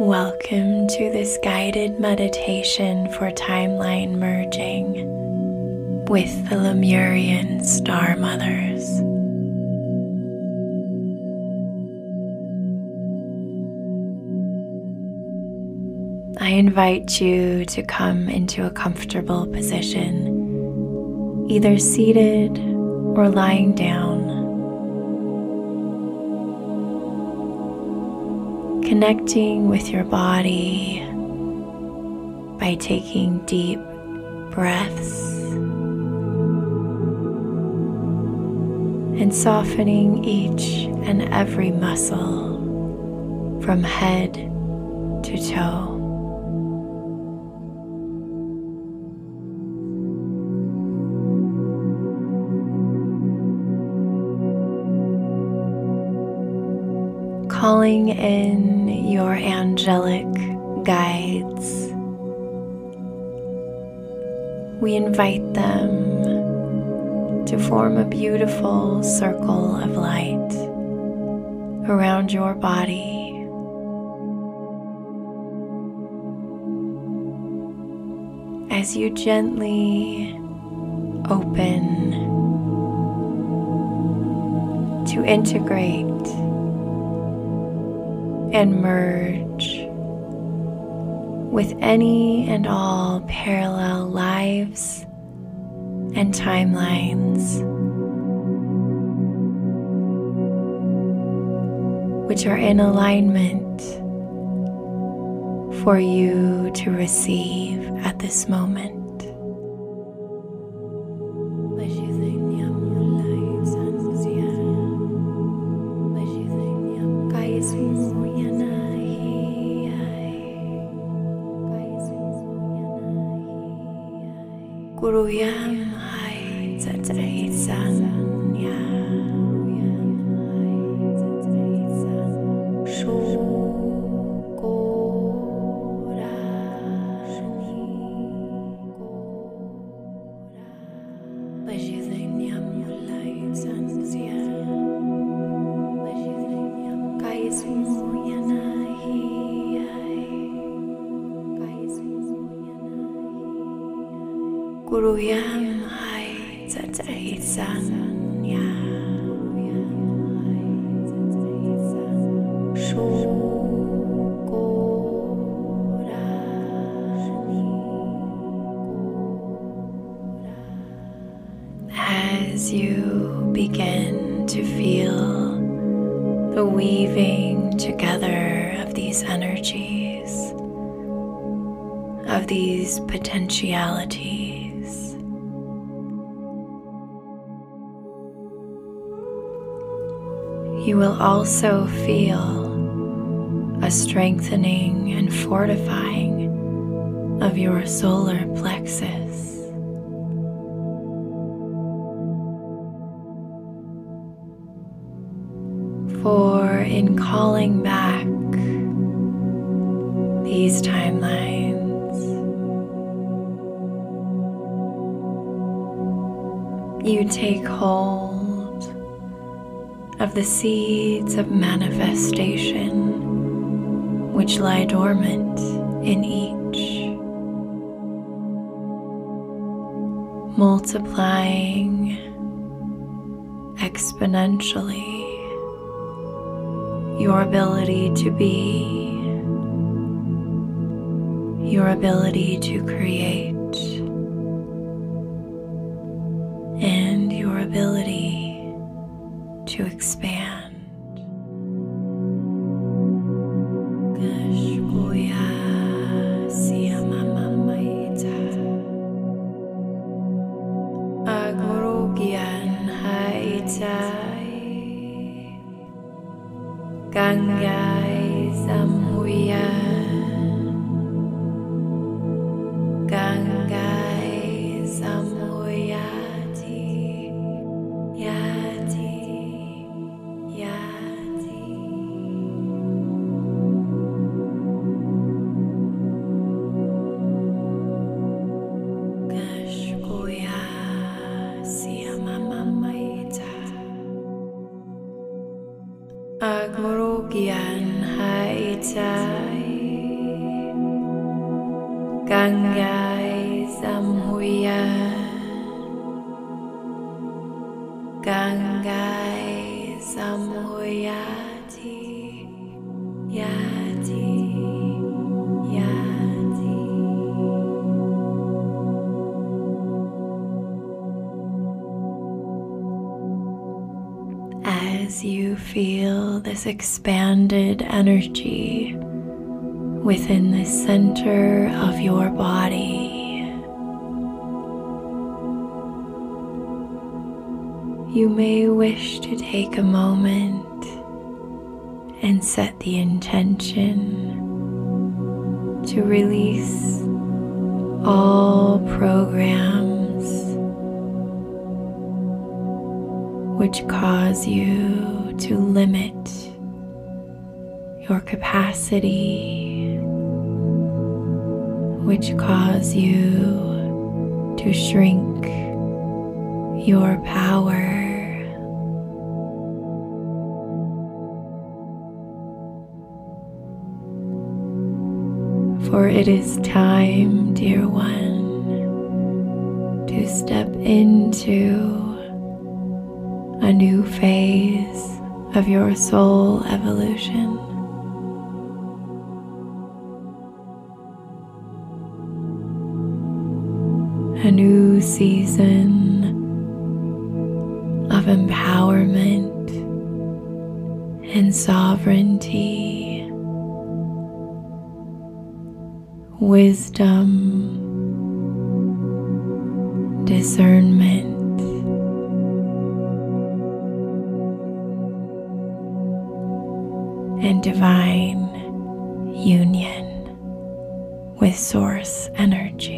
Welcome to this guided meditation for timeline merging with the Lemurian Star Mothers. I invite you to come into a comfortable position, either seated or lying down. Connecting with your body by taking deep breaths and softening each and every muscle from head to toe. Calling in your angelic guides. We invite them to form a beautiful circle of light around your body. As you gently open to integrate and merge with any and all parallel lives and timelines which are in alignment for you to receive at this moment. Guruyam hai tatai Hai As you begin to feel the weaving together of these energies, of these potentialities. You will also feel a strengthening and fortifying of your solar plexus. For in calling back these timelines, you take hold of the seeds of manifestation which lie dormant in each, multiplying exponentially your ability to be, your ability to create, and your ability to expand. Gangai Samhuya Samhuyati Yati Yati As you feel this expanded energy within the center of your body. You may wish to take a moment and set the intention to release all programs which cause you to limit your capacity which cause you to shrink your power. For it is time, dear one, to step into a new phase of your soul evolution. A new season of empowerment and sovereignty, wisdom, discernment. And divine union with source energy.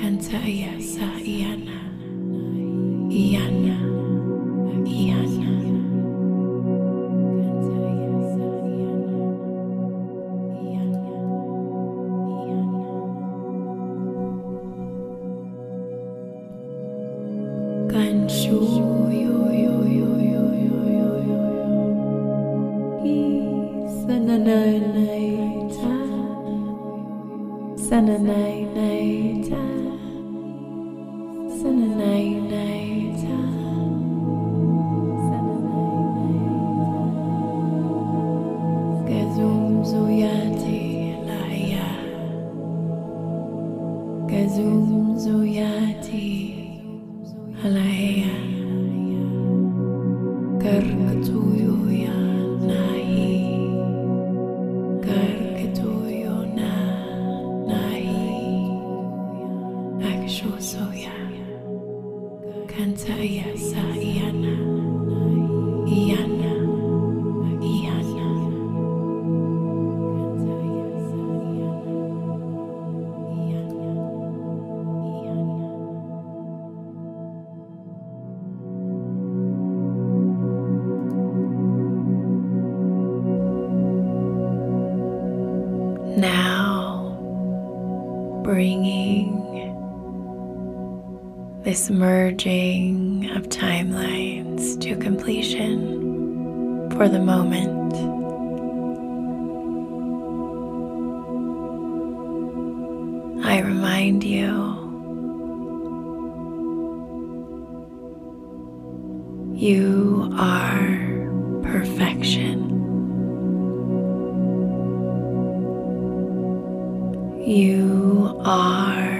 Kanta Ayasa Iana. Iana. Iana. Ganshu yo yo yo yo yo yo yo and a night. This merging of timelines to completion for the moment. I remind you you are perfection. You are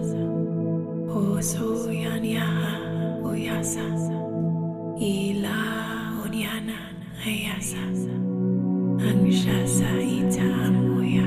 Osuyanya Uyasa. Ila Unyana Ayasa. Angshasa Ita Amuya